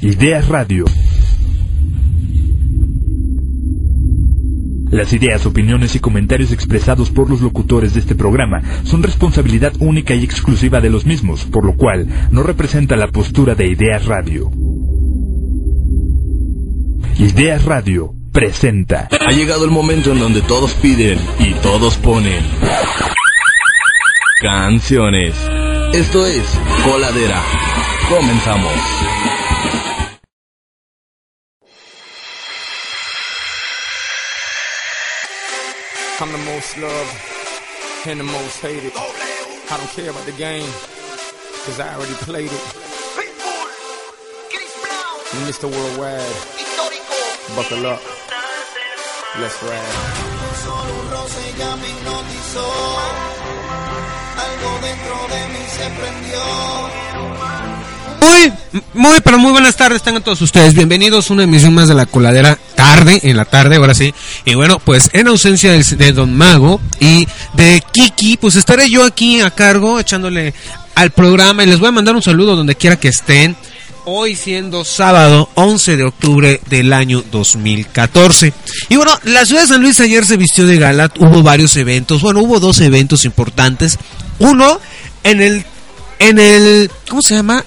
Ideas Radio. Las ideas, opiniones y comentarios expresados por los locutores de este programa son responsabilidad única y exclusiva de los mismos, por lo cual no representa la postura de Ideas Radio. Ideas Radio presenta. Ha llegado el momento en donde todos piden y todos ponen canciones. Esto es Coladera. Comenzamos. I'm the most loved and the most hated. I don't care about the game, cause I already played it. Mr. Worldwide, buckle up. Let's ride. Muy, muy, pero muy buenas tardes, tengan todos ustedes. Bienvenidos a una emisión más de la coladera tarde, en la tarde, ahora sí. Y bueno, pues en ausencia del- de, Don Mago y de Kiki, pues estaré yo aquí a cargo echándole al programa y les voy a mandar un saludo donde quiera que estén. Hoy siendo sábado 11 de octubre del año 2014. Y bueno, la ciudad de San Luis ayer se vistió de gala, hubo varios eventos, bueno, hubo dos eventos importantes. Uno en el, en el, ¿cómo se llama?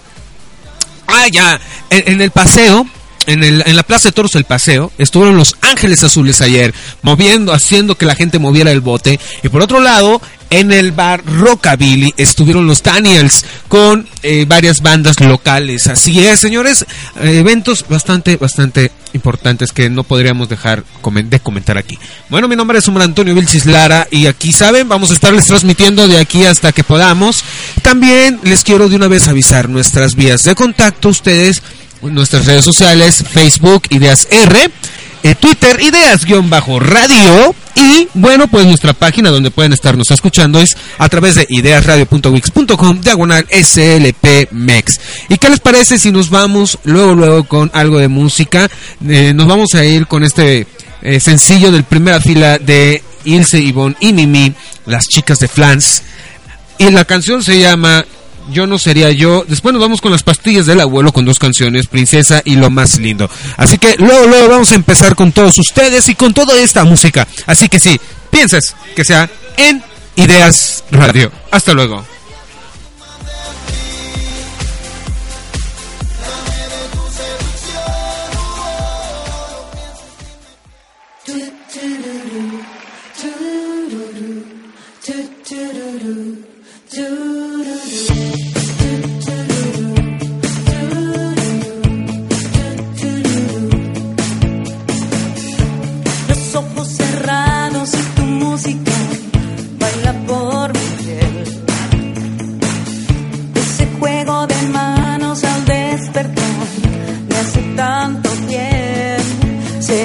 Ah, ya, en, en el paseo, en, el, en la Plaza de Toros del Paseo, estuvieron los Ángeles Azules ayer, moviendo, haciendo que la gente moviera el bote. Y por otro lado, en el bar Rockabilly estuvieron los Daniels con eh, varias bandas locales. Así es, señores, eventos bastante, bastante importantes que no podríamos dejar de comentar aquí. Bueno, mi nombre es Omar Antonio Vilchis Lara y aquí saben, vamos a estarles transmitiendo de aquí hasta que podamos. También les quiero de una vez avisar nuestras vías de contacto, ustedes, nuestras redes sociales, Facebook, Ideas R, eh, Twitter, Ideas-Radio y bueno, pues nuestra página donde pueden estarnos escuchando es a través de ideasradio.wix.com diagonal SLPMEX. ¿Y qué les parece si nos vamos luego, luego con algo de música? Eh, nos vamos a ir con este eh, sencillo del primera fila de Ilse, Ivonne y Mimi, las chicas de Flans. Y la canción se llama Yo no sería yo. Después nos vamos con las pastillas del abuelo con dos canciones, Princesa y Lo más lindo. Así que luego, luego vamos a empezar con todos ustedes y con toda esta música. Así que sí, piensas que sea en Ideas Radio. Hasta luego.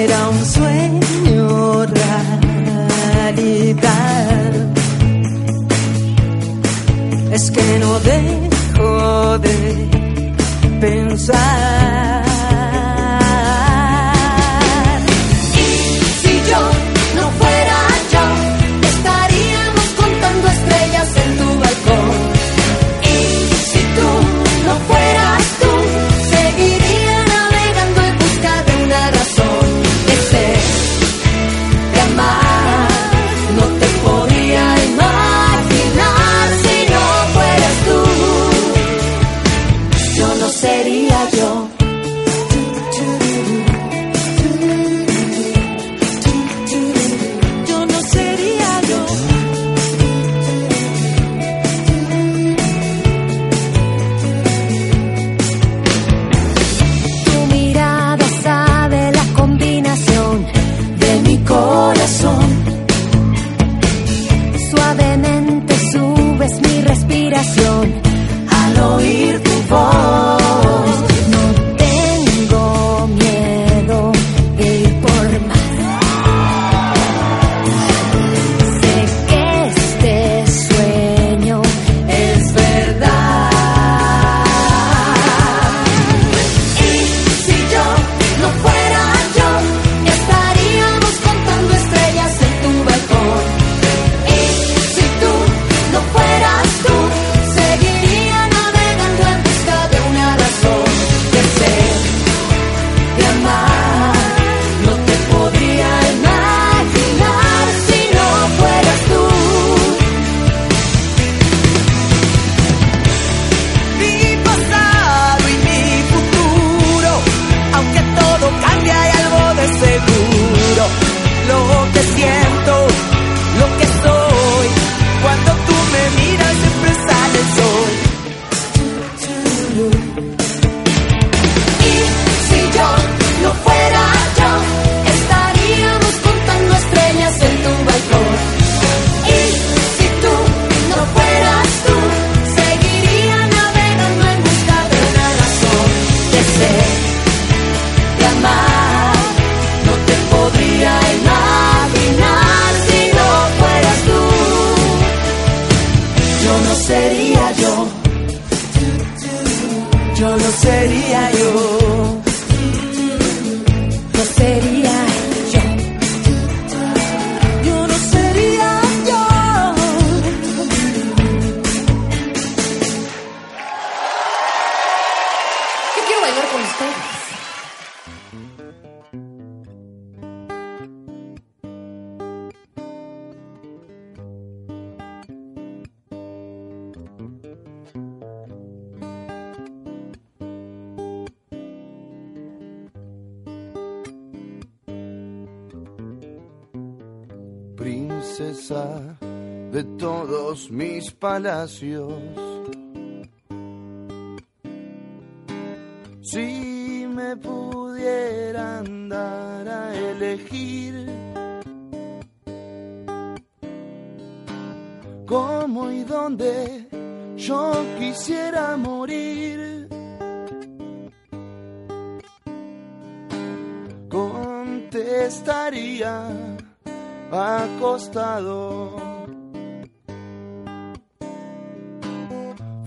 Será un sueño realidad. Es que no dejo de pensar. Princesa de todos mis palacios. Si me pudieran dar a elegir cómo y dónde yo quisiera.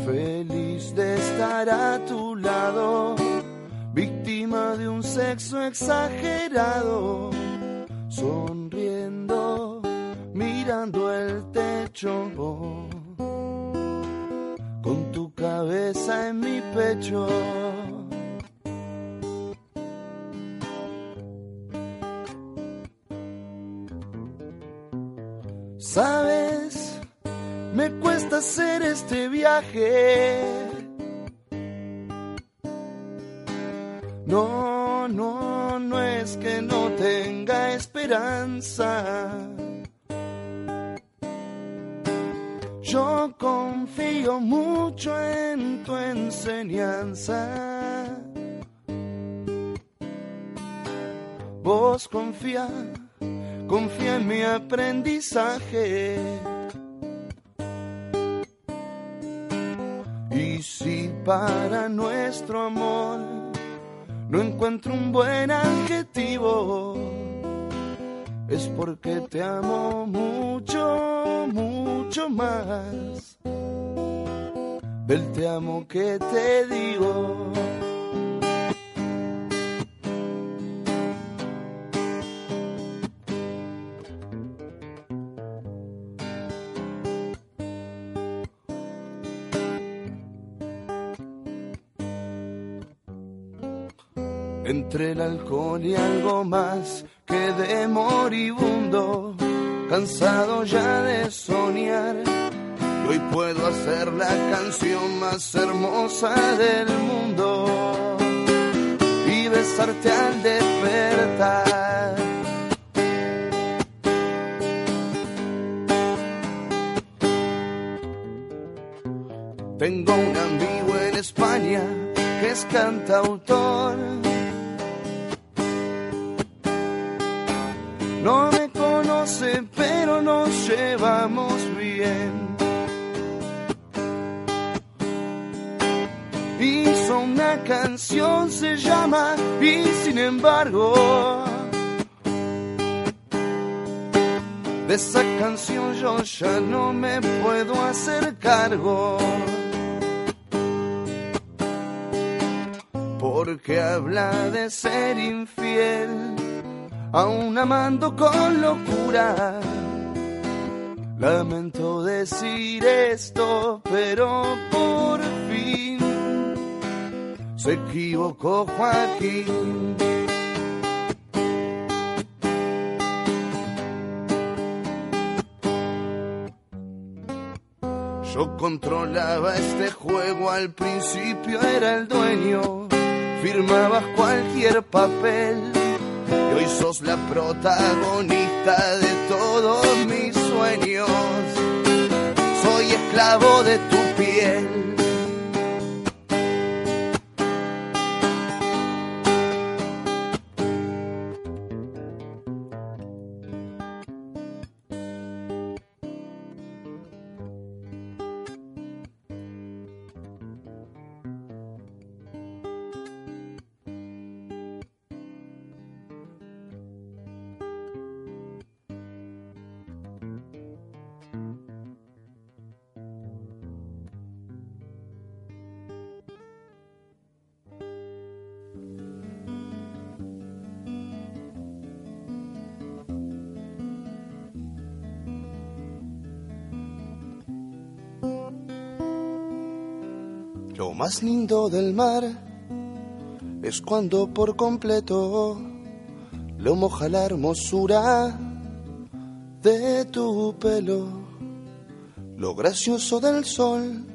Feliz de estar a tu lado, víctima de un sexo exagerado, sonriendo, mirando el techo, con tu cabeza en mi pecho. Sabes, me cuesta hacer este viaje. No, no, no es que no tenga esperanza. Yo confío mucho en tu enseñanza. Vos confía confía en mi aprendizaje. Y si para nuestro amor no encuentro un buen adjetivo, es porque te amo mucho, mucho más del te amo que te digo. Entre el alcohol y algo más quedé moribundo, cansado ya de soñar. Y hoy puedo hacer la canción más hermosa del mundo y besarte al despertar. Tengo un amigo en España que es cantautor. No me conoce, pero nos llevamos bien. Hizo una canción, se llama Y sin embargo. De esa canción yo ya no me puedo hacer cargo. Porque habla de ser infiel aún amando con locura. Lamento decir esto, pero por fin se equivocó Joaquín. Yo controlaba este juego, al principio era el dueño, firmabas cualquier papel y hoy sos la protagonista de todos mis sueños. Soy esclavo de tu Lo más lindo del mar es cuando por completo lo moja la hermosura de tu pelo. Lo gracioso del sol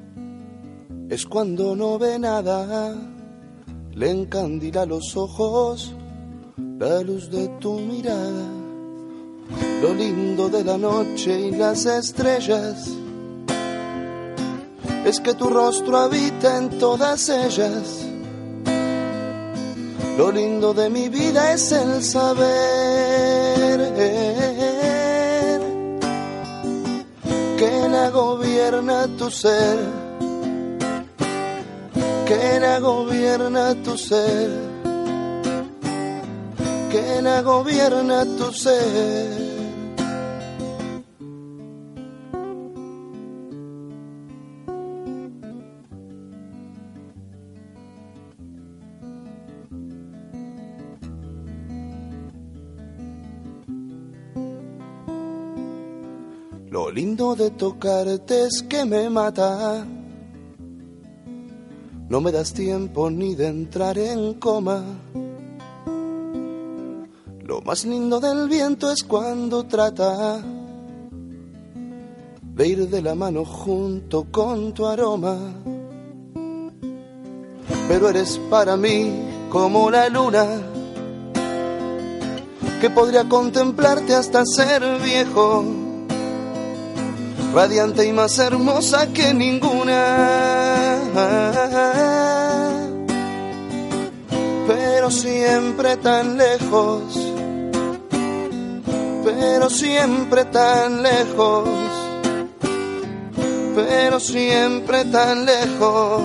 es cuando no ve nada, le encandila los ojos la luz de tu mirada. Lo lindo de la noche y las estrellas es que tu rostro habita en todas ellas. Lo lindo de mi vida es el saber que la gobierna tu ser, que la gobierna tu ser, que la gobierna tu ser. De tocarte es que me mata. No me das tiempo ni de entrar en coma. Lo más lindo del viento es cuando trata de ir de la mano junto con tu aroma. Pero eres para mí como la luna que podría contemplarte hasta ser viejo radiante y más hermosa que ninguna. Pero siempre tan lejos, pero siempre tan lejos, pero siempre tan lejos.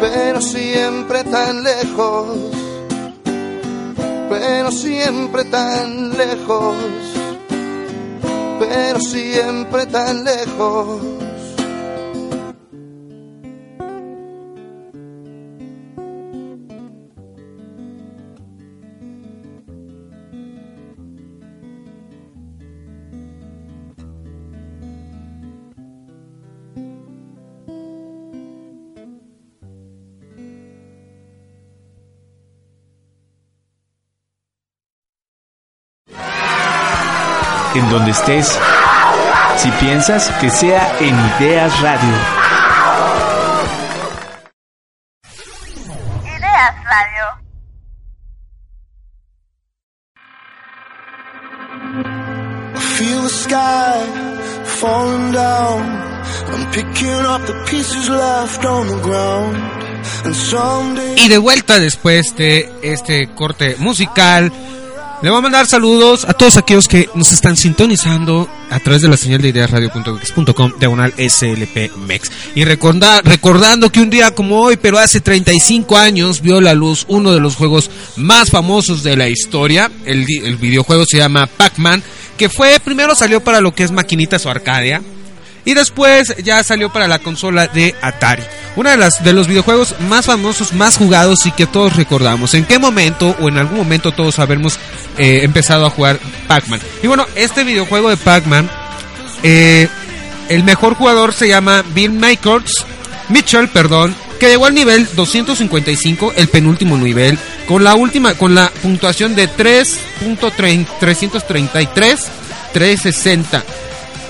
Pero siempre tan lejos pero siempre tan lejos, pero siempre tan lejos. En donde estés, si piensas que sea en Ideas Radio. Ideas Radio. Feel the sky falling down. I'm picking up the pieces left on the ground. Y de vuelta después de este corte musical, le voy a mandar saludos a todos aquellos que nos están sintonizando a través de la señal de ideasradio.com diagonal. Y recordar, recordando que un día como hoy, pero hace 35 años, vio la luz uno de los juegos más famosos de la historia. El, el videojuego se llama Pac-Man, que fue, primero salió para lo que es maquinitas o Arcadia. Y después ya salió para la consola de Atari. Uno de, de los videojuegos más famosos, más jugados y que todos recordamos. ¿En qué momento o en algún momento todos habremos eh, empezado a jugar Pac-Man? Y bueno, este videojuego de Pac-Man, eh, el mejor jugador se llama Bill Michaels, Mitchell, perdón, que llegó al nivel 255, el penúltimo nivel, con la última, con la puntuación de 3.333, 360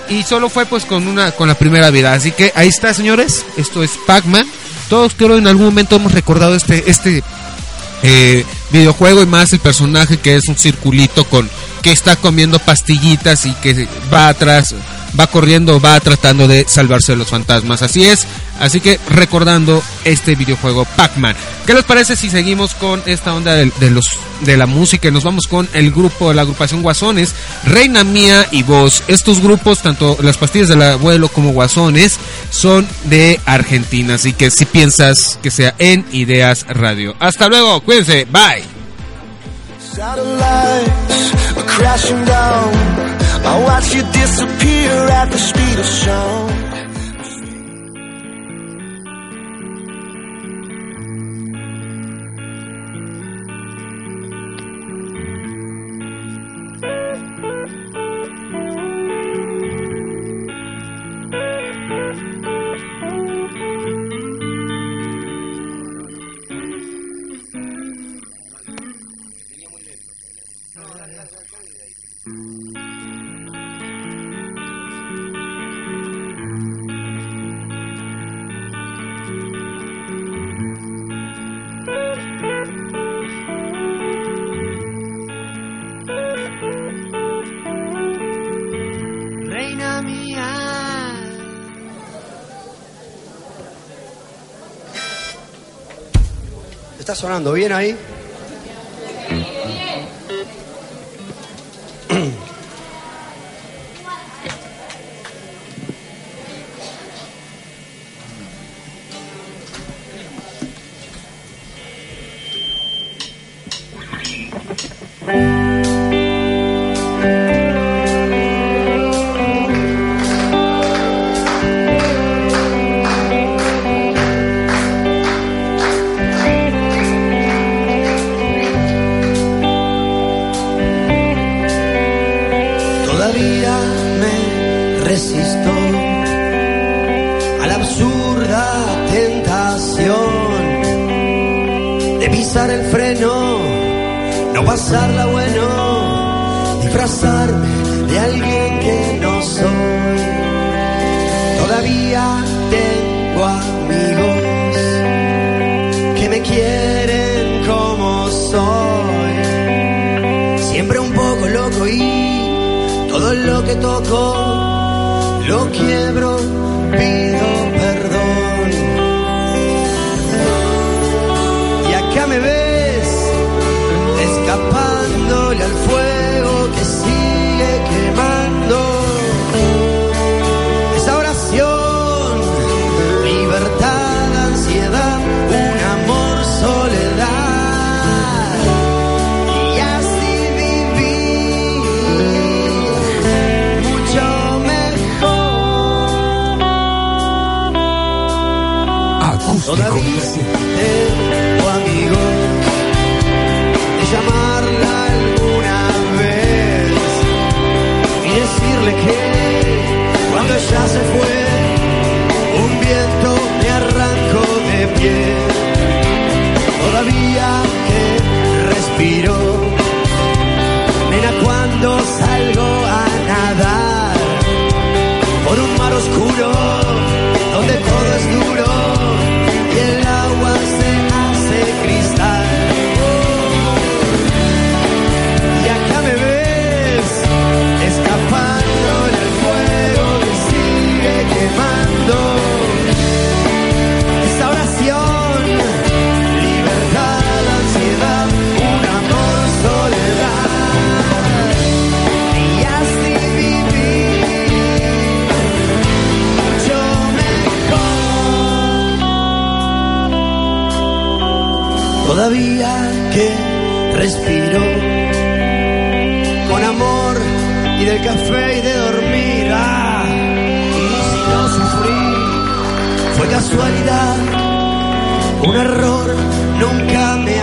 y solo fue pues con una con la primera vida. Así que ahí está señores. Esto es Pac-Man. Todos creo en algún momento hemos recordado este este eh, videojuego y más el personaje que es un circulito con que está comiendo pastillitas y que va atrás va corriendo va tratando de salvarse de los fantasmas. Así es. Así que recordando este videojuego Pac-Man. ¿qué les parece si seguimos con esta onda de, de los de la música y nos vamos con el grupo la agrupación Guasones Reina Mía y Voz. Estos grupos tanto las pastillas del abuelo como Guasones son de Argentina. Así que si piensas que sea en Ideas Radio. Hasta luego cuídense bye I watch you disappear at the speed of sound. Thank you. ¿Está sonando bien ahí? Pisar el freno, no pasarla bueno, disfrazarme de alguien que no soy. Todavía tengo amigos que me quieren como soy, siempre un poco loco y todo lo que toco lo quiebro, Todavía tengo amigos de llamarla alguna vez y decirle que cuando ella se fue, un viento me arrancó de pie. Todavía que respiro, nena, cuando salgo a nadar por un mar oscuro donde todo es duro Todavía que respiro con amor y del café y de dormir. Ah, y si no sufrí, fue casualidad. Un error nunca me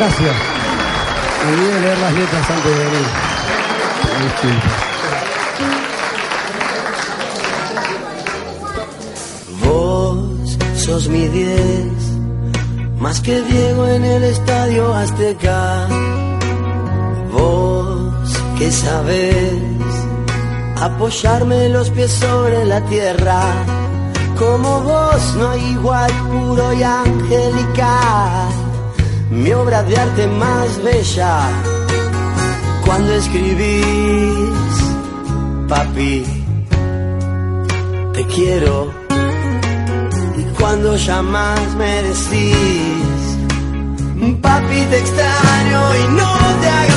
Gracias. Me olvidé de leer las letras antes de venir. Vos sos mi diez, más que Diego en el estadio Azteca. Vos que sabes apoyarme los pies sobre la tierra. Como vos no hay igual puro y angelical. Mi obra de arte más bella cuando escribís, papi, te quiero. Y cuando llamas me decís, papi, te extraño y no cada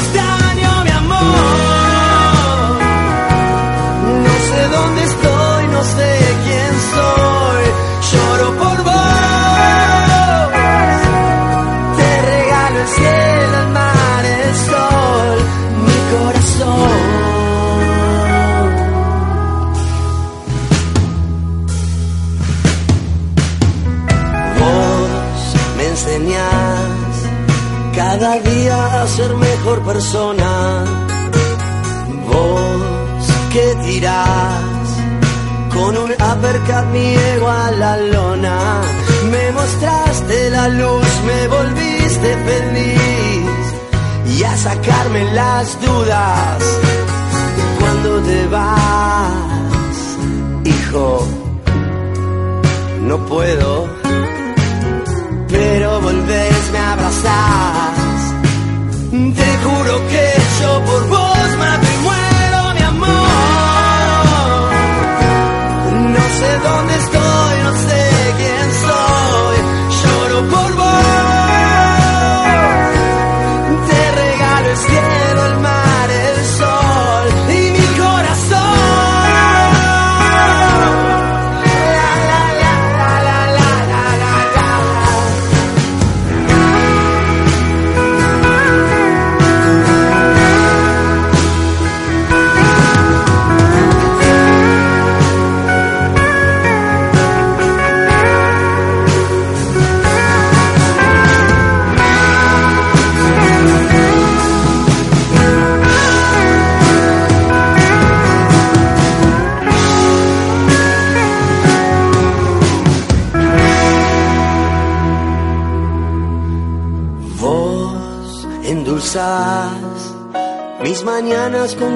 sacarme las dudas cuando te vas, hijo. No puedo, pero volvés, me abrazás. Te juro que yo por vos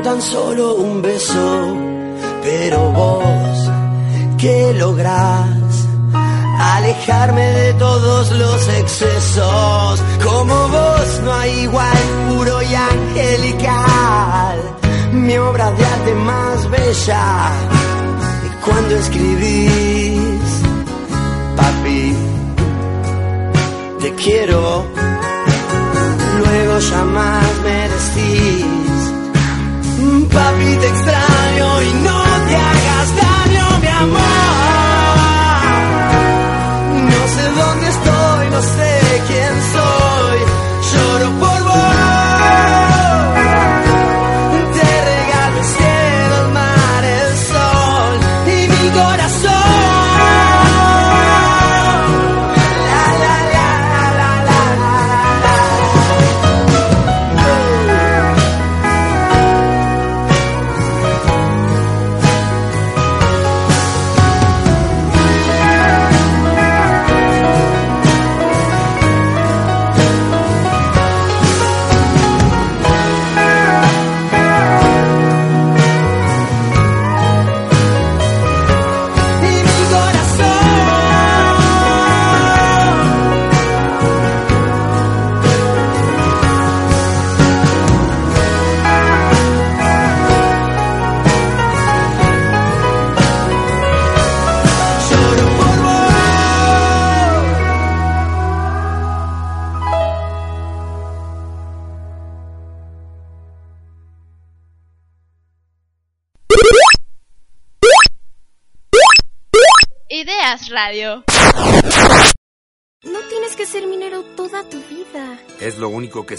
tan solo un beso, pero vos que lográs alejarme de todos los excesos, como vos no hay igual puro y angelical, mi obra de arte más bella, cuando escribís, papi, te quiero luego jamás me decís Papi te extraño y no te hagas daño mi amor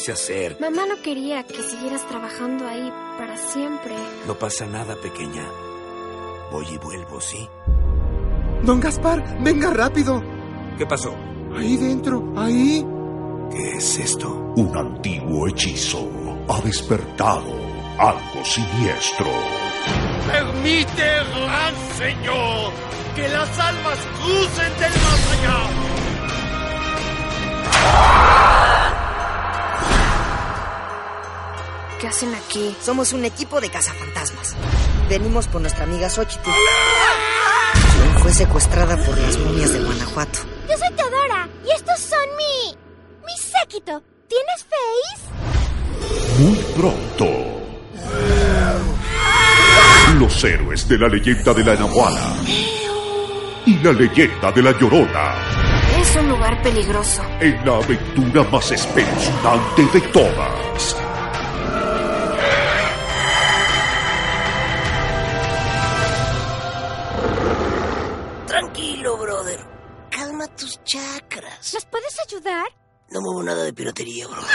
hacer. Mamá no quería que siguieras trabajando ahí para siempre. No pasa nada, pequeña. Voy y vuelvo, ¿sí? Don Gaspar, venga rápido. ¿Qué pasó? Ahí dentro, ahí. ¿Qué es esto? Un antiguo hechizo ha despertado algo siniestro. Permite, gran señor, que las almas crucen del más allá. ¿Qué hacen aquí? Somos un equipo de cazafantasmas. Venimos por nuestra amiga Xochitl. Quien fue secuestrada por las momias de Guanajuato. Yo soy Teodora y estos son mi. mi séquito. ¿Tienes face? Muy pronto. Los héroes de la leyenda de la Nahuala. Y la leyenda de la Llorona. Es un lugar peligroso. En la aventura más espeluznante de todas. No muevo nada de piratería, brother.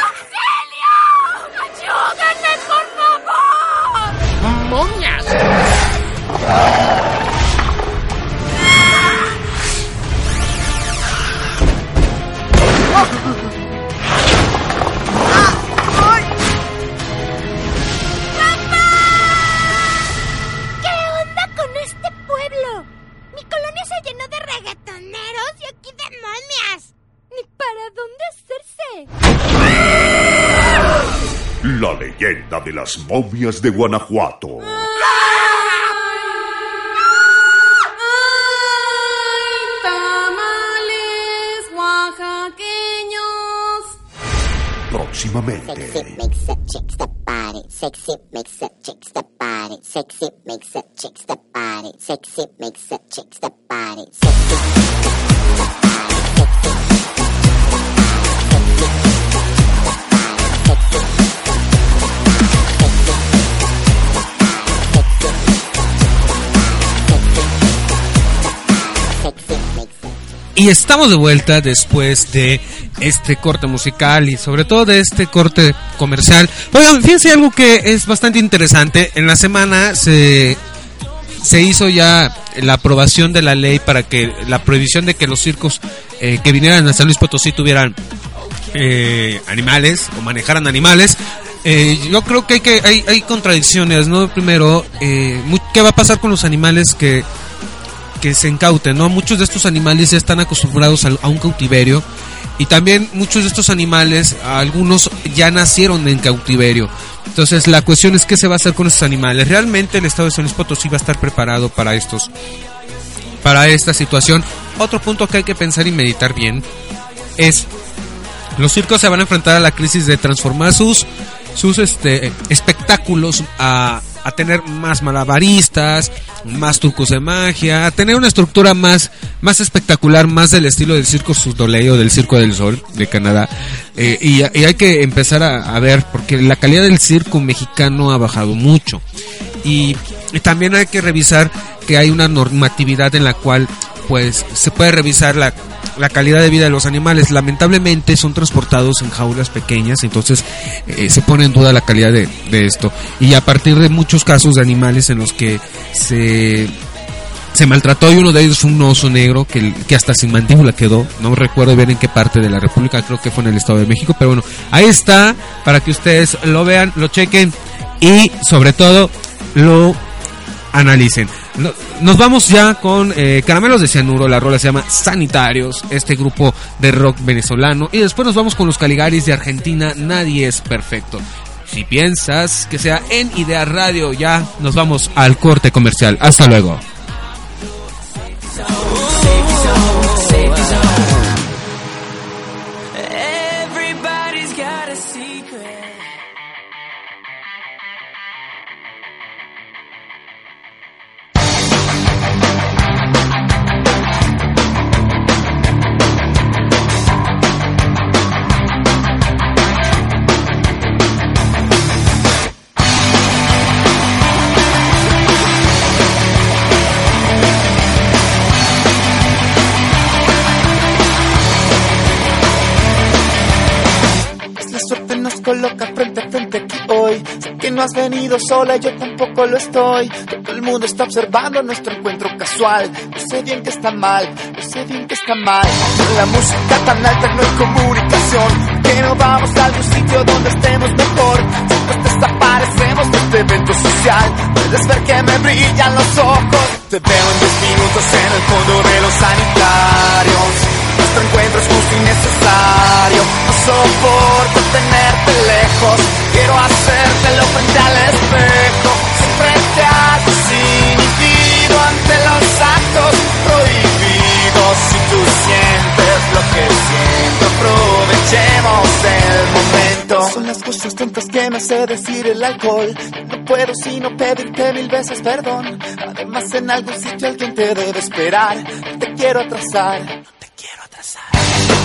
¡Ayúdenme, por favor! ¡Momias! Leyenda de las momias de Guanajuato. Tamales oaxaqueños. Próximamente. Sexy makes a chick step body. Sexy makes a chick step body. Sexy makes a chick step body. Sexy makes a chick step body. Sexy. Y estamos de vuelta después de este corte musical y sobre todo de este corte comercial. Oigan, fíjense algo que es bastante interesante. En la semana se, se hizo ya la aprobación de la ley para que la prohibición de que los circos eh, que vinieran a San Luis Potosí tuvieran eh, animales o manejaran animales. Eh, yo creo que hay, que hay, hay contradicciones, ¿no? Primero, eh, ¿qué va a pasar con los animales que, que se incauten, ¿no? Muchos de estos animales ya están acostumbrados a, un cautiverio y también muchos de estos animales, algunos ya nacieron en cautiverio. Entonces la cuestión es qué se va a hacer con estos animales. ¿Realmente el Estado de San Luis Potosí a estar preparado para estos para esta situación? Otro punto que hay que pensar y meditar bien es los circos se van a enfrentar a la crisis de transformar sus sus este espectáculos a, a tener más malabaristas, más trucos de magia, a tener una estructura más más espectacular, más del estilo del circo Soleil o del Circo del Sol de Canadá. Eh, y, y hay que empezar a, ver porque la calidad del circo mexicano ha bajado mucho. Y también hay que revisar que hay una normatividad en la cual pues se puede revisar la, la calidad de vida de los animales. Lamentablemente son transportados en jaulas pequeñas, entonces eh, se pone en duda la calidad de, de esto. Y a partir de muchos casos de animales en los que se se maltrató y uno de ellos un oso negro que, que hasta sin mandíbula quedó. No recuerdo bien en qué parte de la República, creo que fue en el Estado de México, pero bueno, ahí está para que ustedes lo vean, lo chequen y sobre todo lo analicen. No- Nos vamos ya con eh, Caramelos de Cianuro, la rola se llama Sanitarios, este grupo de rock venezolano. Y después nos vamos con los Caligaris de Argentina, Nadie es Perfecto. Si piensas que sea en Idea Radio, ya nos vamos al corte comercial. Hasta luego. Coloca frente a frente aquí hoy. Sé que no has venido sola, yo tampoco lo estoy. Todo el mundo está observando nuestro encuentro casual. Yo sé bien que está mal, yo sé bien que está mal. La música tan alta no hay comunicación. Que no vamos a algún sitio donde estemos mejor. Después desaparecemos de este evento social. Puedes ver que me brillan los ojos. Te veo en 10 minutos en el fondo de los sanitarios. Nuestro encuentro es justo y necesario. No soporto tenerte lejos. Quiero hacértelo frente al espejo. Siempre te haces inhibido ante los actos prohibidos. Si tú sientes lo que siento, aprovechemos el momento. Son las cosas tontas que me hace decir el alcohol. No puedo sino pedirte mil veces perdón. Además, en algún sitio alguien te debe esperar. Te quiero atrasar.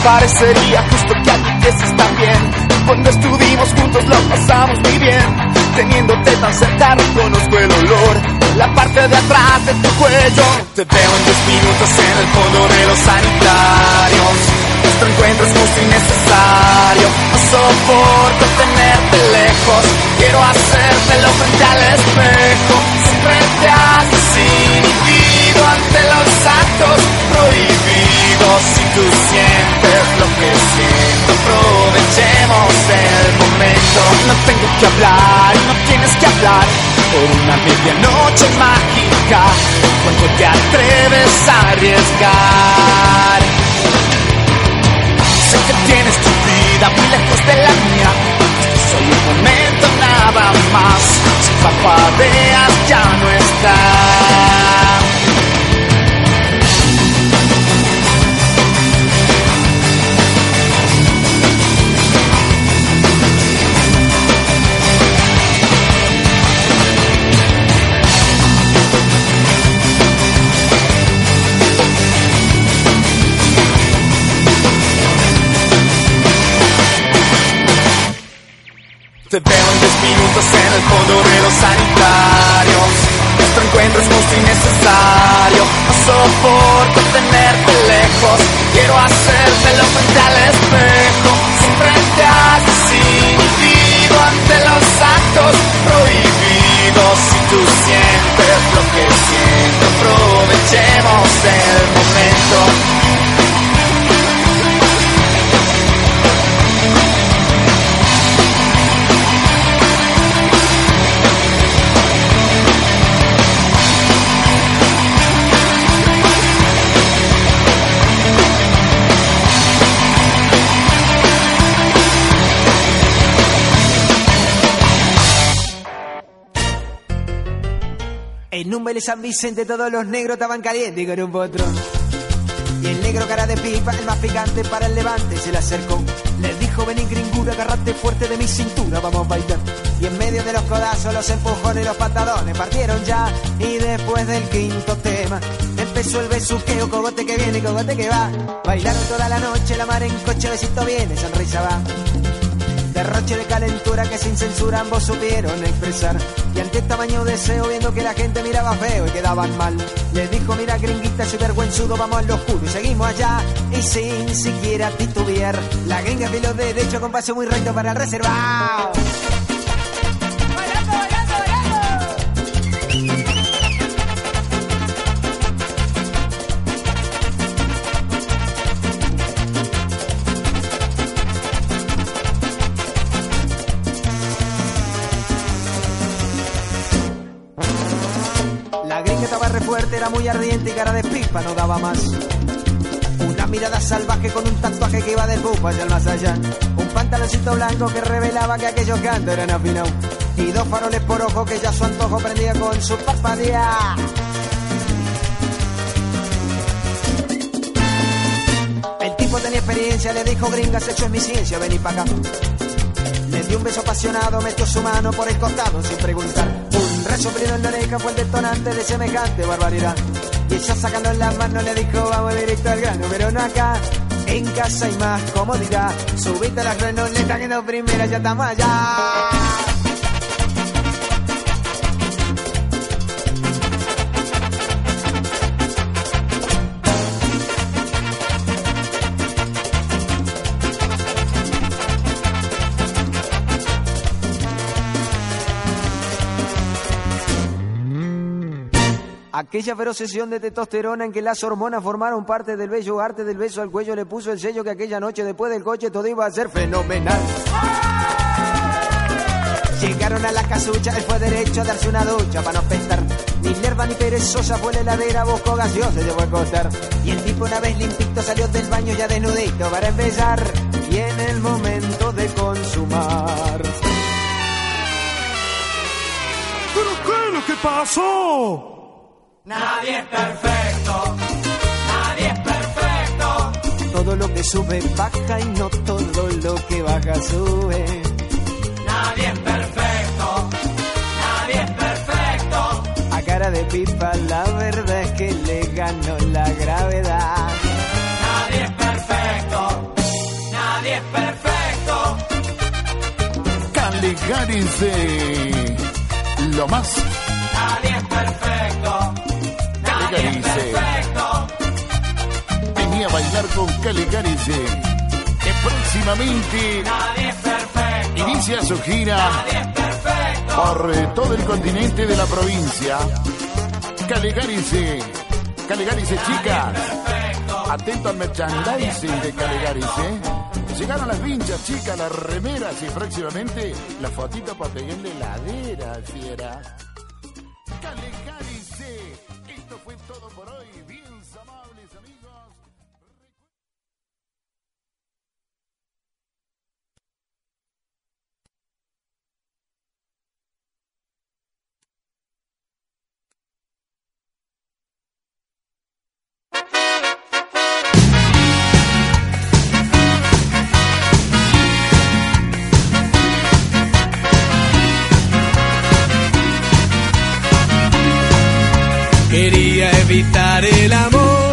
Parecería justo que que se está bien. Cuando estuvimos juntos lo pasamos muy bien. Teniéndote tan cerca reconozco el olor. La parte de atrás de tu cuello. Te veo en 10 minutos en el fondo de los sanitarios. Nuestro encuentro es justo y necesario. No soporto tenerte lejos. Quiero hacértelo frente al espejo. Ante los actos prohibidos. Si tú sientes lo que siento, aprovechemos el momento. No tengo que hablar no tienes que hablar por una medianoche mágica. Cuando te atreves a arriesgar. Sé que tienes tu vida muy lejos de la mía soy un momento nada más, si parpadeas ya no estás. Te veo en 10 minutos en el fondo de los sanitarios. Nuestro encuentro es justo y necesario. No soporto tenerte lejos. Quiero hacértelo frente al espejo. Siempre te haces inhibido ante los actos prohibidos. Si tú sientes lo que siento, aprovechemos el momento. San Vicente todos los negros estaban calientes con un potro. Y el negro cara de pipa, el más picante para el levante, se le acercó. Le dijo, vení gringura, agarrate fuerte de mi cintura, vamos a bailar. Y en medio de los codazos, los empujones los patadones partieron ya. Y después del quinto tema, empezó el besuqueo, cogote que viene, cogote que va. Bailaron toda la noche, la mar en coche, besito viene, sonrisa va. Derroche de calentura que sin censura ambos supieron expresar. Y ante este tamaño deseo, viendo que la gente miraba feo y quedaban mal, les dijo: Mira, gringuita, soy vergüenzudo, vamos al oscuro y seguimos allá. Y sin siquiera titubear, la gringa los derecho con paso muy recto para el reservado. Fuerte, era muy ardiente y cara de pipa no daba más. Una mirada salvaje con un tatuaje que iba del bufa hacia el más allá. Un pantaloncito blanco que revelaba que aquellos cantos eran afinados. Y dos faroles por ojo que ya su antojo prendía con su parpadea. El tipo tenía experiencia, le dijo gringa, sexo es mi ciencia, vení pa' acá. Le dio un beso apasionado, metió su mano por el costado sin preguntar. En la oreja fue el detonante de semejante barbaridad. Y ella sacando las manos le dijo, vamos directo al grano, pero no acá. En casa hay más comodidad. Subiste a la cronoleta que no primera, ya estamos allá. Aquella feroz sesión de testosterona en que las hormonas formaron parte del bello arte del beso al cuello le puso el sello que aquella noche después del coche todo iba a ser fenomenal. Llegaron a la casucha, él fue derecho a darse una ducha para no pestar. Ni lerva ni perezosa fue la heladera, buscó gaseosa, se llevó a acostar. Y el tipo una vez limpito salió del baño ya desnudito para empezar. Y en el momento de consumar. ¿Pero qué es lo que pasó? Nadie es perfecto, nadie es perfecto. Todo lo que sube baja y no todo lo que baja sube. Nadie es perfecto, nadie es perfecto. A cara de pipa la verdad es que le ganó la gravedad. Nadie es perfecto, nadie es perfecto. Caligaris de lo más. Nadie es perfecto, perfecto. venía a bailar con Caligaris que próximamente inicia su gira por eh, todo el continente de la provincia. Caligarice, Caligarice chicas, atento al merchandising de Caligarice. Llegaron las vinchas chicas, las remeras y próximamente la fotito para pegarle ladera, fiera. Caligarice, esto fue todo por hoy. Bien amables evitar el amor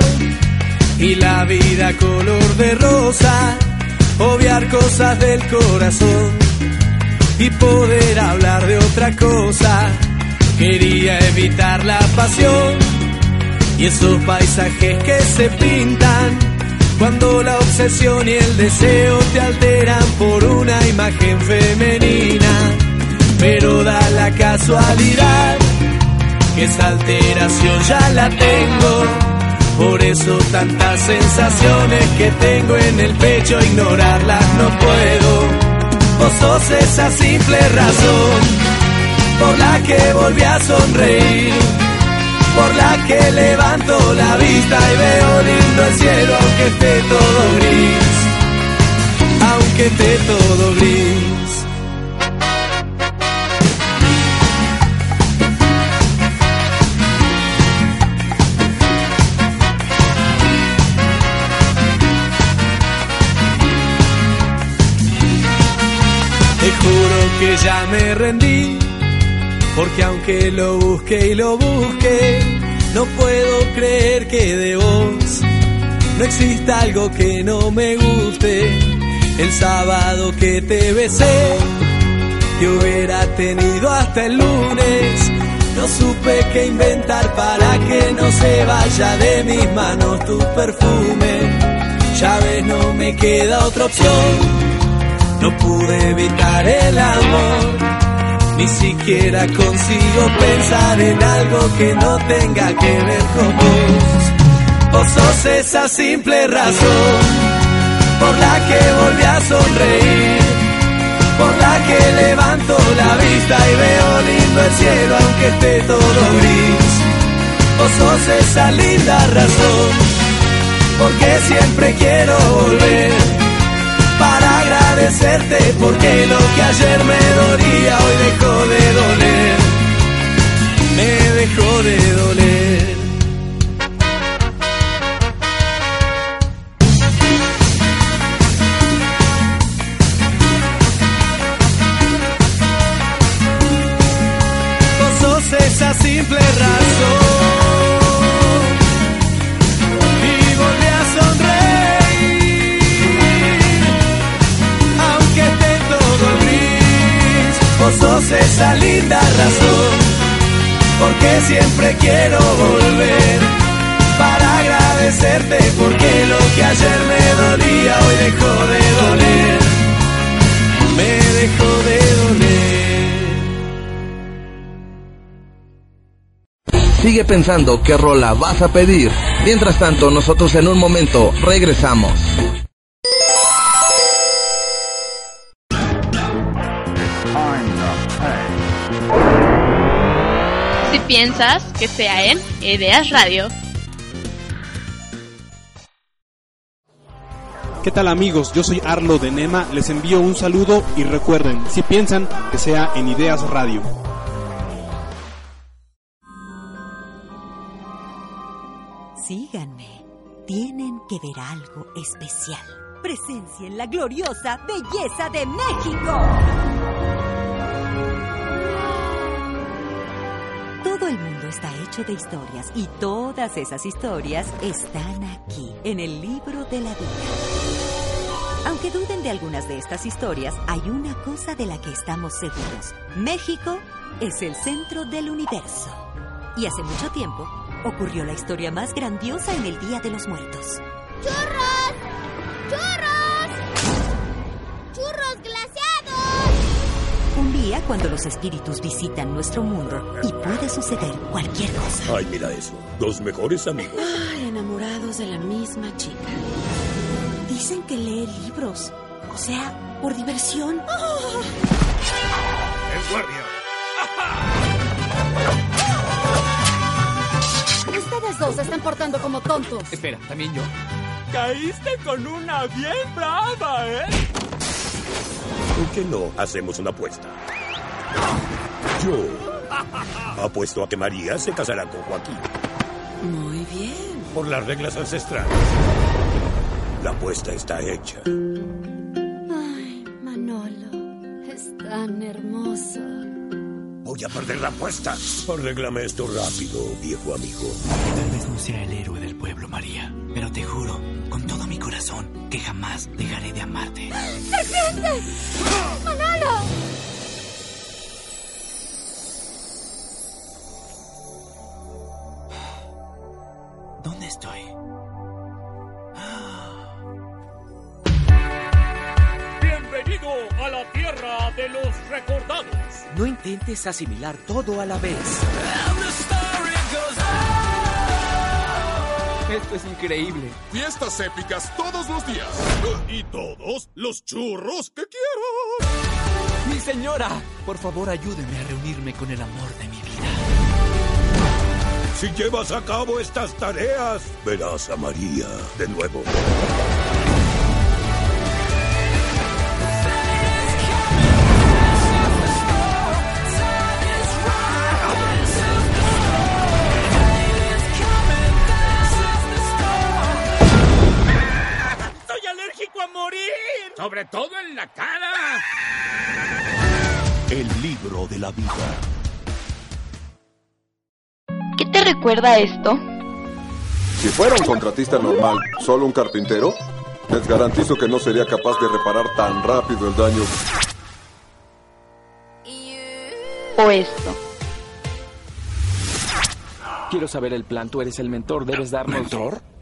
y la vida color de rosa, obviar cosas del corazón. y poder hablar de otra cosa. Quería evitar la pasión y esos paisajes que se pintan cuando la obsesión y el deseo te alteran por una imagen femenina. Pero da la casualidad que esa alteración ya la tengo. Por eso tantas sensaciones que tengo en el pecho, ignorarlas no puedo. Vos sos esa simple razón por la que volví a sonreír, por la que levanto la vista y veo lindo el cielo aunque esté todo gris, aunque esté todo gris. Ya me rendí, porque aunque lo busque y lo busque, no puedo creer que de vos no exista algo que no me guste. El sábado que te besé, que hubiera tenido hasta el lunes, no supe qué inventar para que no se vaya de mis manos tu perfume. Ya ves, no me queda otra opción. No pude evitar el amor, ni siquiera consigo pensar en algo que no tenga que ver con vos. Vos sos esa simple razón por la que volví a sonreír, por la que levanto la vista y veo lindo el cielo aunque esté todo gris. Vos sos esa linda razón porque siempre quiero volver para agradecerte porque lo que ayer me dolía hoy dejó de doler. Me dejó de doler. Vos sos esa simple razón. Sos esa linda razón, porque siempre quiero volver para agradecerte, porque lo que ayer me dolía hoy dejó de doler, me dejó de doler. Sigue pensando qué rola vas a pedir. Mientras tanto, nosotros en un momento regresamos. Si piensas que sea en Ideas Radio. ¿Qué tal amigos? Yo soy Arlo de Nema, les envío un saludo y recuerden, si piensan que sea en Ideas Radio. Síganme. Tienen que ver algo especial. Presencien la gloriosa belleza de México. Todo el mundo está hecho de historias y todas esas historias están aquí, en el libro de la vida. Aunque duden de algunas de estas historias, hay una cosa de la que estamos seguros. México es el centro del universo. Y hace mucho tiempo ocurrió la historia más grandiosa en el Día de los Muertos. ¡Churros! Cuando los espíritus visitan nuestro mundo y puede suceder cualquier cosa. Ay, mira eso. Dos mejores amigos. Ay, enamorados de la misma chica. Dicen que lee libros. O sea, por diversión. ¡En guardia! Ustedes dos se están portando como tontos. Espera, ¿también yo? Caíste con una bien brava, ¿eh? ¿Por qué no hacemos una apuesta? Yo apuesto a que María se casará con Joaquín. Muy bien. Por las reglas ancestrales. La apuesta está hecha. Ay, Manolo, es tan hermoso. Voy a perder la apuesta. Arréglame esto rápido, viejo amigo. Tal vez no sea el héroe del pueblo, María, pero te juro, con todo mi corazón, que jamás dejaré de amarte. ¡Serpiente! ¡Manolo! La tierra de los recordados. No intentes asimilar todo a la vez. Esto es increíble. Fiestas épicas todos los días. Y todos los churros que quiero. Mi señora, por favor ayúdeme a reunirme con el amor de mi vida. Si llevas a cabo estas tareas, verás a María de nuevo. Sobre todo en la cara. El libro de la vida. ¿Qué te recuerda esto? Si fuera un contratista normal, solo un carpintero, les garantizo que no sería capaz de reparar tan rápido el daño. ¿O esto? Quiero saber el plan. Tú eres el mentor. Debes darnos. ¿Mentor?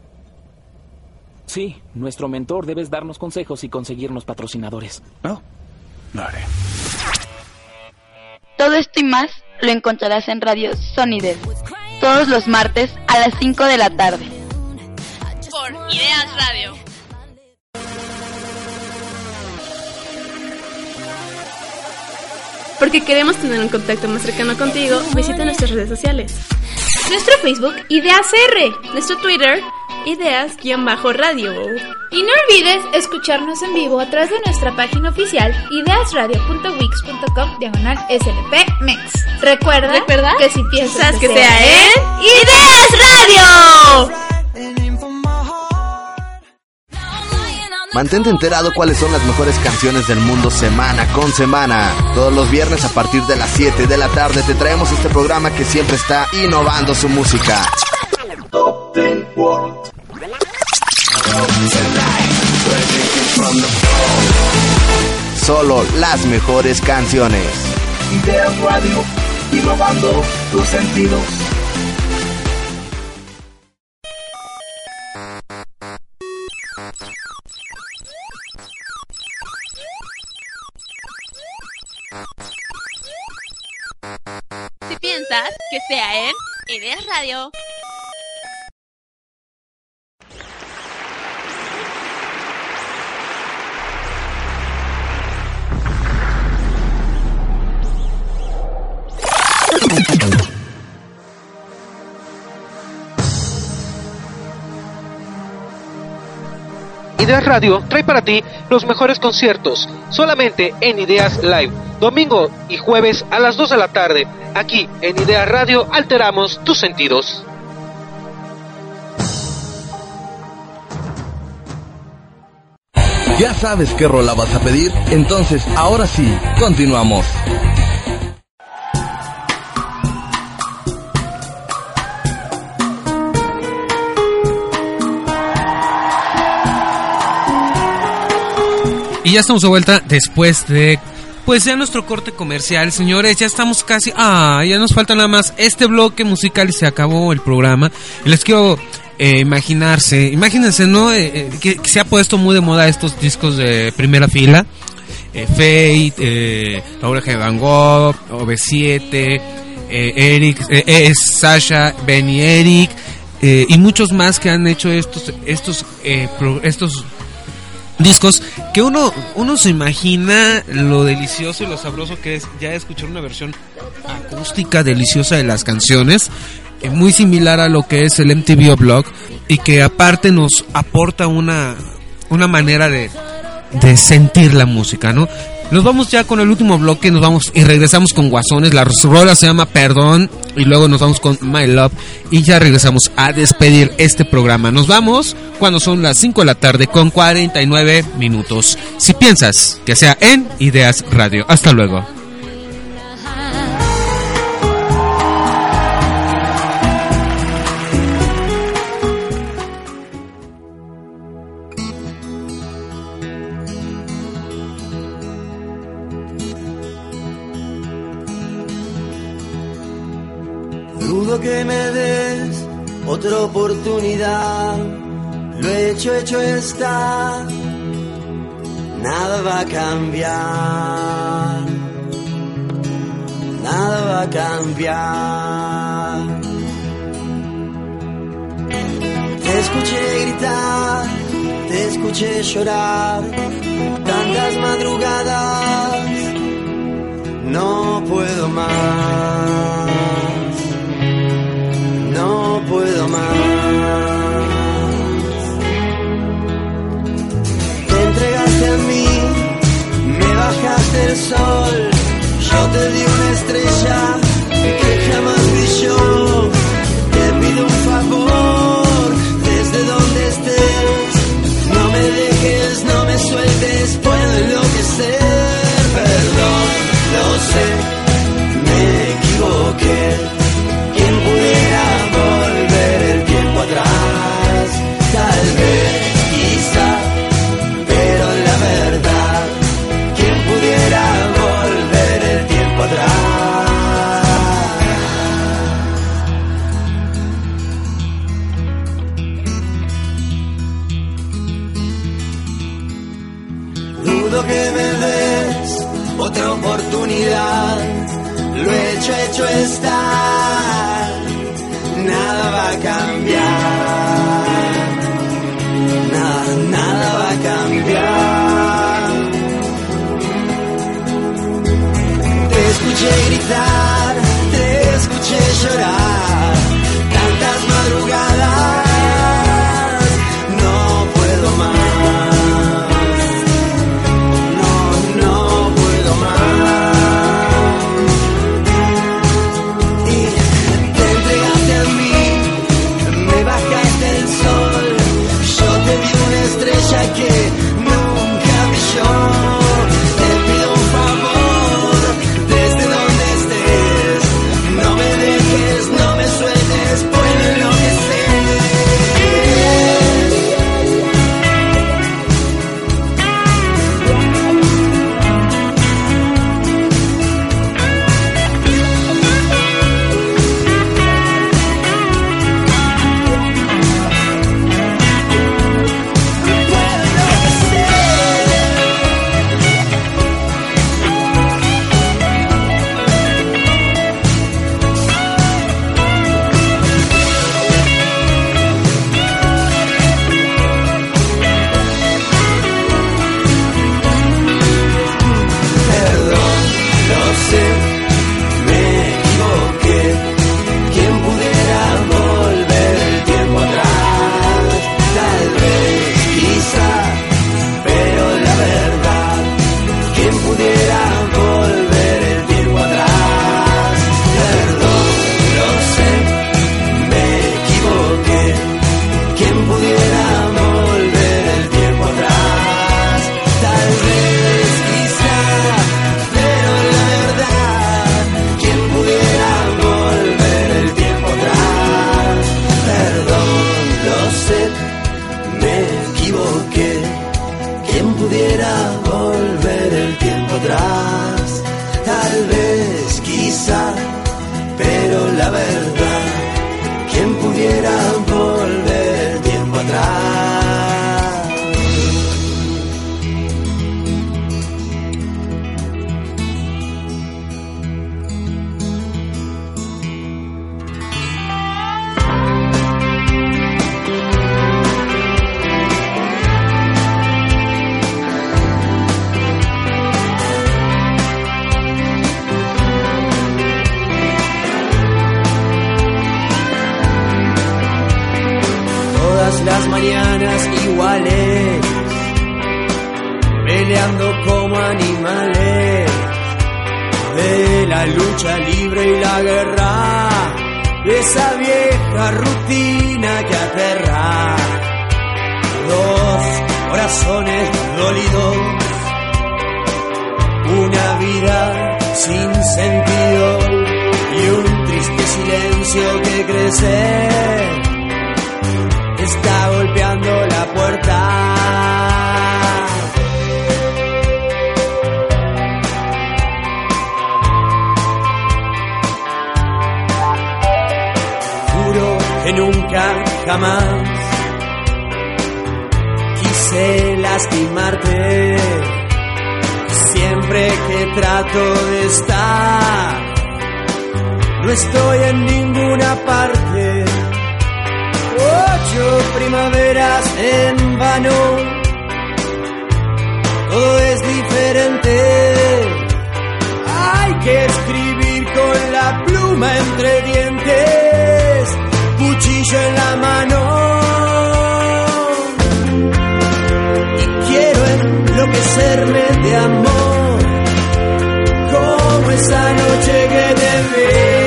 Sí, nuestro mentor. Debes darnos consejos y conseguirnos patrocinadores. No. Lo haré. Todo esto y más lo encontrarás en Radio Sonidel. Todos los martes a las 5 de la tarde. Por Ideas Radio. Porque queremos tener un contacto más cercano contigo, visita nuestras redes sociales. Nuestro Facebook, Ideas R. Nuestro Twitter, Ideas-Radio. Y no olvides escucharnos en vivo a través de nuestra página oficial ideasradio.wix.com diagonal slpmex. Recuerda, ¿Recuerda? que si piensas que sea en Ideas Radio. Mantente enterado cuáles son las mejores canciones del mundo semana con semana. Todos los viernes a partir de las 7 de la tarde te traemos este programa que siempre está innovando su música. Solo las mejores canciones. Ideas Radio, innovando tus sentidos. Si piensas que sea en Ideas Radio. Ideas Radio trae para ti los mejores conciertos, solamente en Ideas Live, domingo y jueves a las 2 de la tarde. Aquí en Ideas Radio alteramos tus sentidos. ¿Ya sabes qué rola vas a pedir? Entonces, ahora sí, continuamos. Ya estamos de vuelta después de pues ya nuestro corte comercial, señores, ya estamos casi, ah, ya nos falta nada más este bloque musical y se acabó el programa. Les quiero eh, imaginarse, imagínense, ¿no? Eh, eh, que, que se ha puesto muy de moda estos discos de primera fila. Eh, Fate, La Oreja de Van Gogh, OV7, eh, Eric, Sasha, Benny Eric, y muchos más que han hecho estos, estos, pro- estos discos que uno uno se imagina lo delicioso y lo sabroso que es ya escuchar una versión acústica deliciosa de las canciones eh, muy similar a lo que es el MTV Blog y que aparte nos aporta una una manera de de sentir la música, ¿no? Nos vamos ya con el último bloque, nos vamos y regresamos con Guasones, la rola se llama Perdón y luego nos vamos con My Love y ya regresamos a despedir este programa. Nos vamos cuando son las 5 de la tarde con 49 minutos. Si piensas que sea en Ideas Radio. Hasta luego. que me des otra oportunidad. Lo hecho, hecho está. Nada va a cambiar. Nada va a cambiar. Te escuché gritar, te escuché llorar. Tantas madrugadas, no puedo más. dejaste el sol, yo te di una estrella que jamás brilló, te pido un favor. que aterra. Dos corazones dolidos, una vida sin sentido y un triste silencio que crece. Nunca jamás quise lastimarte. Siempre que trato de estar, no estoy en ninguna parte. Ocho primaveras en vano, todo es diferente. Hay que escribir con la pluma entre dientes, cuchillo en la mano. Y quiero enloquecerme de amor, como esa noche que te vi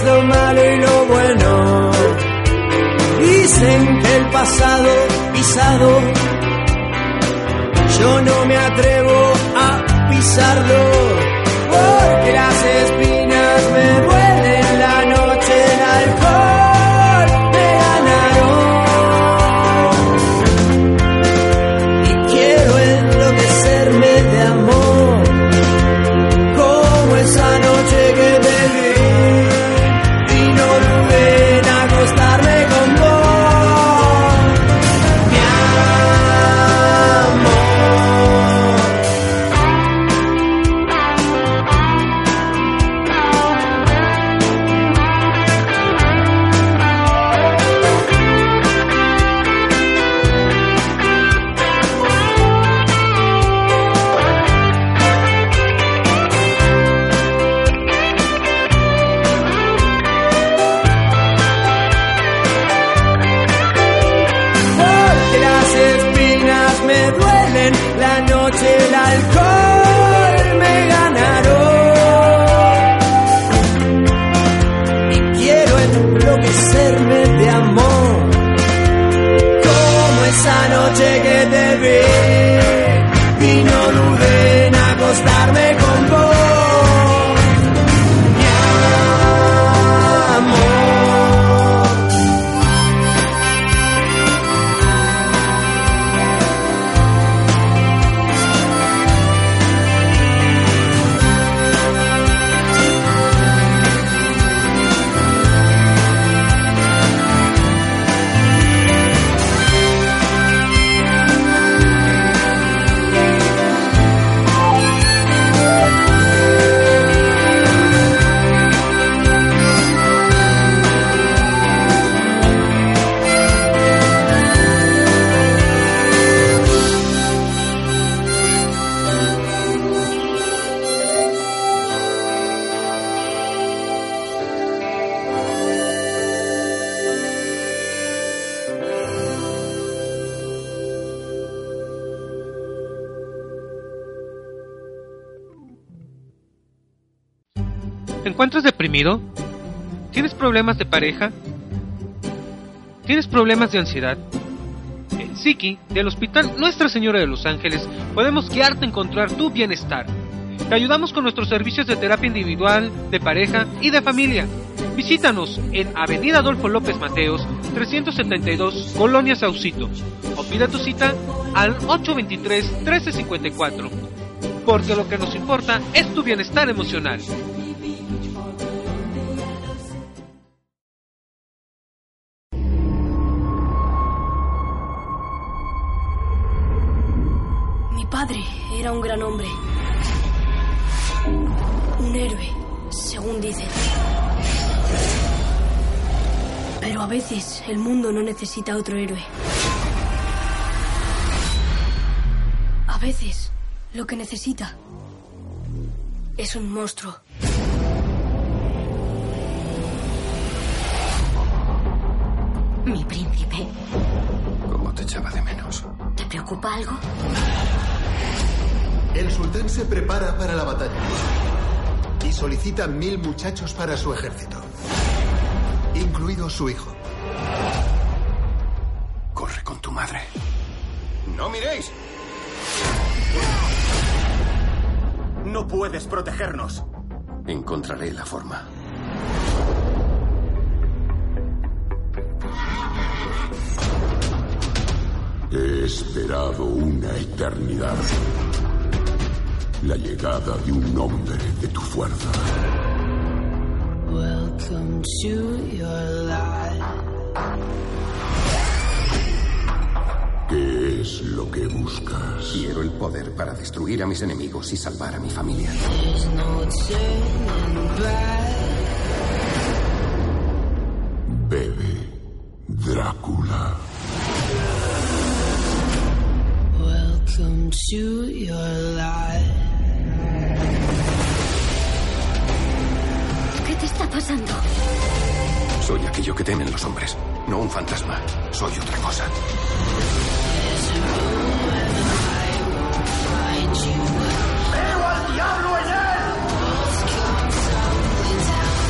lo malo y lo bueno. Dicen que el pasado pisado, yo no me atrevo a pisarlo, porque las ¿Tienes problemas de pareja? ¿Tienes problemas de ansiedad? En Psiqui, del Hospital Nuestra Señora de los Ángeles, podemos guiarte a encontrar tu bienestar. Te ayudamos con nuestros servicios de terapia individual, de pareja y de familia. Visítanos en Avenida Adolfo López Mateos, 372, Colonia Saucito. O pida tu cita al 823-1354. Porque lo que nos importa es tu bienestar emocional. Era un gran hombre. Un héroe, según dicen. Pero a veces el mundo no necesita otro héroe. A veces lo que necesita es un monstruo. Mi príncipe. ¿Cómo te echaba de menos? ¿Te preocupa algo? El sultán se prepara para la batalla y solicita mil muchachos para su ejército, incluido su hijo. Corre con tu madre. ¡No miréis! No puedes protegernos. Encontraré la forma. He esperado una eternidad. La llegada de un hombre de tu fuerza. Welcome to your life. ¿Qué es lo que buscas? Quiero el poder para destruir a mis enemigos y salvar a mi familia. No. Bebe, Drácula. Welcome to your life. ¿Qué te está pasando? Soy aquello que temen los hombres, no un fantasma. Soy otra cosa. ¡Veo al diablo en él!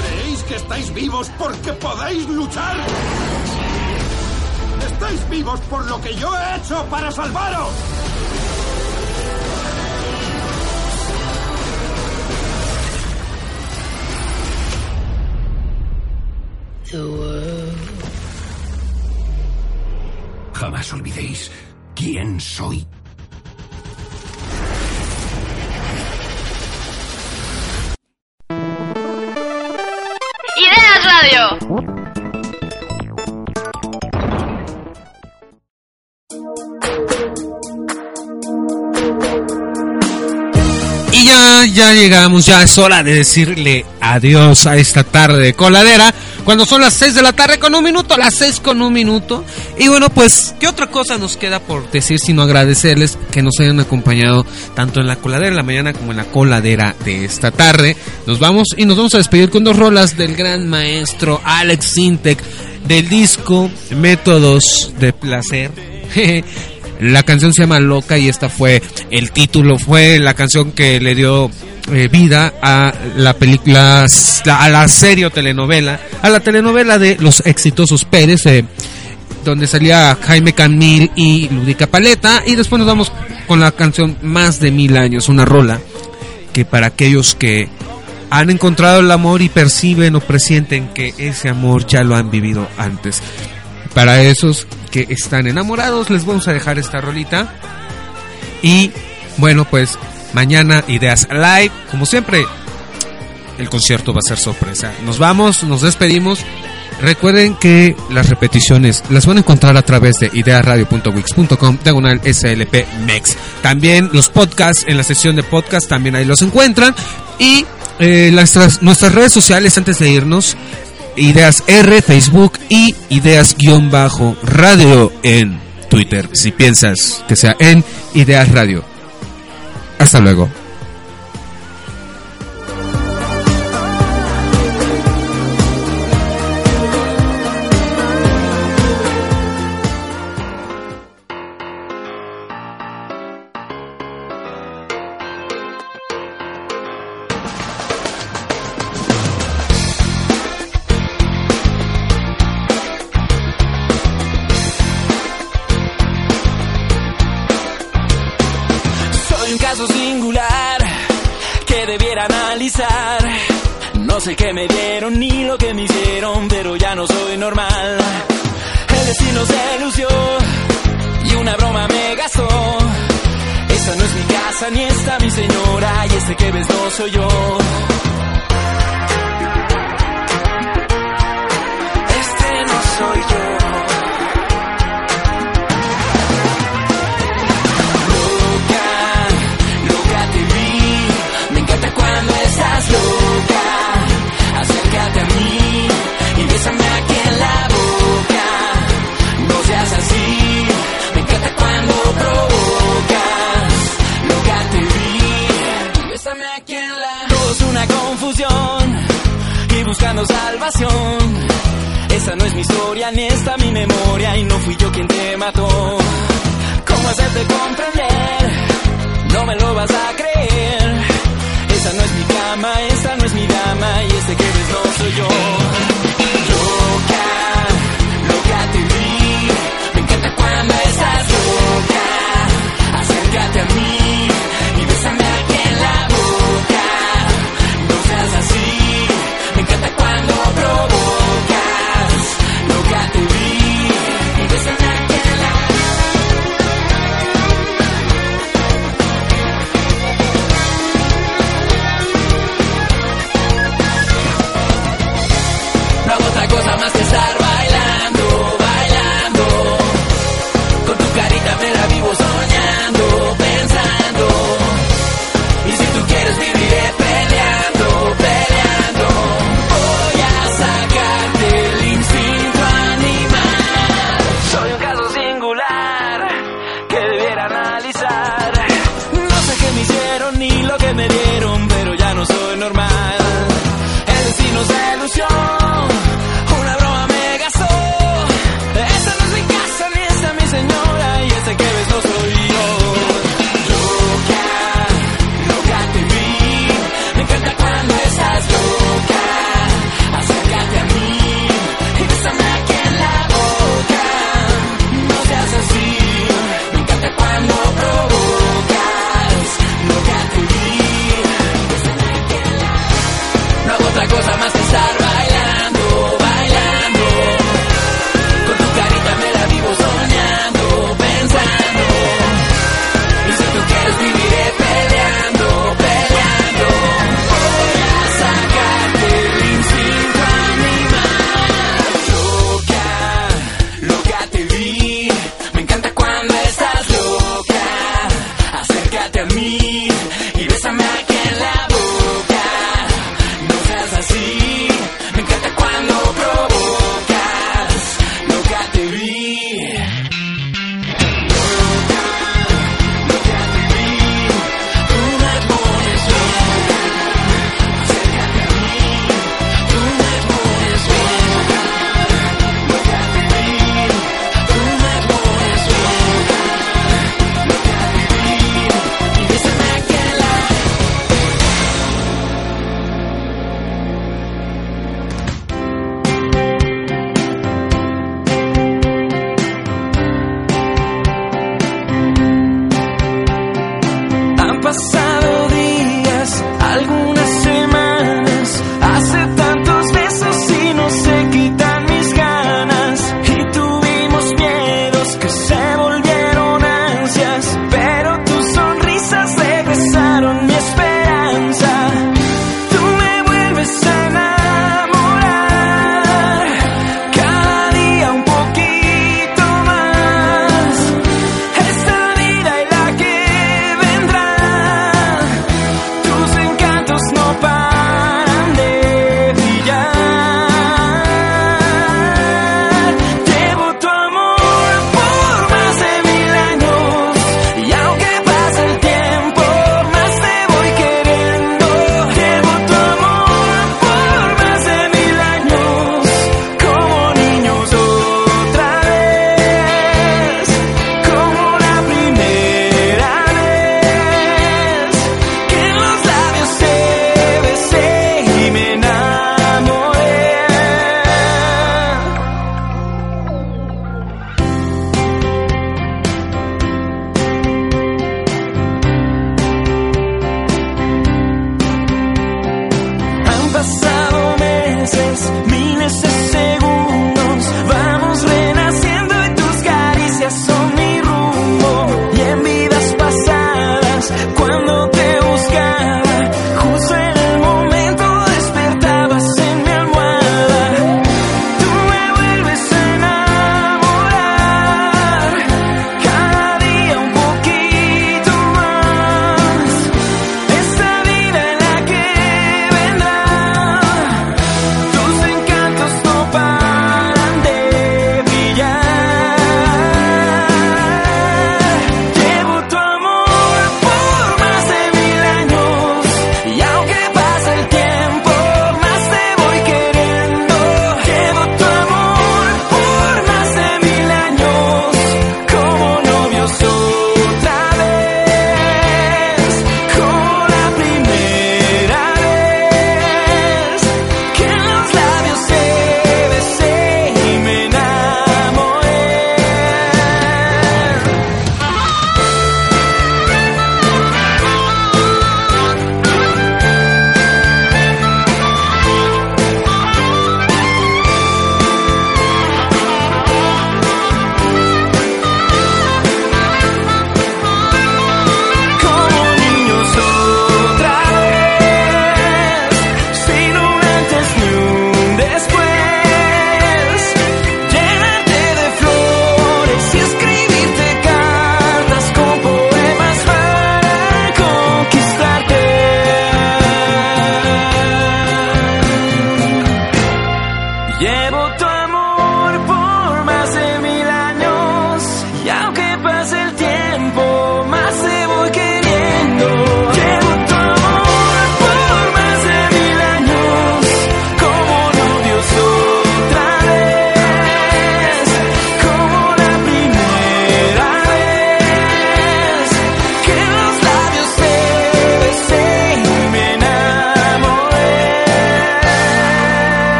¿Creéis que estáis vivos porque podéis luchar? ¡Estáis vivos por lo que yo he hecho para salvaros! The world. Jamás olvidéis quién soy. Ideas Radio. Y ya, ya llegamos, ya es hora de decirle adiós a esta tarde de coladera. Cuando son las 6 de la tarde con un minuto, las 6 con un minuto. Y bueno, pues, ¿qué otra cosa nos queda por decir sino agradecerles que nos hayan acompañado tanto en la coladera de la mañana como en la coladera de esta tarde? Nos vamos y nos vamos a despedir con dos rolas del gran maestro Alex Sintek del disco Métodos de Placer. La canción se llama Loca y esta fue el título, fue la canción que le dio eh, vida a la película, a la serie o telenovela, a la telenovela de Los Exitosos Pérez, eh, donde salía Jaime Camil y Ludica Paleta. Y después nos vamos con la canción Más de Mil Años, una rola que para aquellos que han encontrado el amor y perciben o presienten que ese amor ya lo han vivido antes. Para esos que están enamorados, les vamos a dejar esta rolita. Y bueno, pues mañana Ideas Live, como siempre, el concierto va a ser sorpresa. Nos vamos, nos despedimos. Recuerden que las repeticiones las van a encontrar a través de idearadio.wix.com diagonal SLP MEX. También los podcasts en la sección de podcast también ahí los encuentran. Y eh, nuestras, nuestras redes sociales antes de irnos, Ideas R, Facebook y Ideas-Radio en Twitter. Si piensas que sea en Ideas Radio. Hasta luego.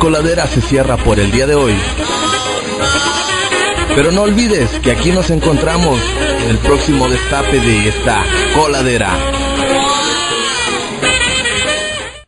Coladera se cierra por el día de hoy. Pero no olvides que aquí nos encontramos en el próximo destape de esta coladera.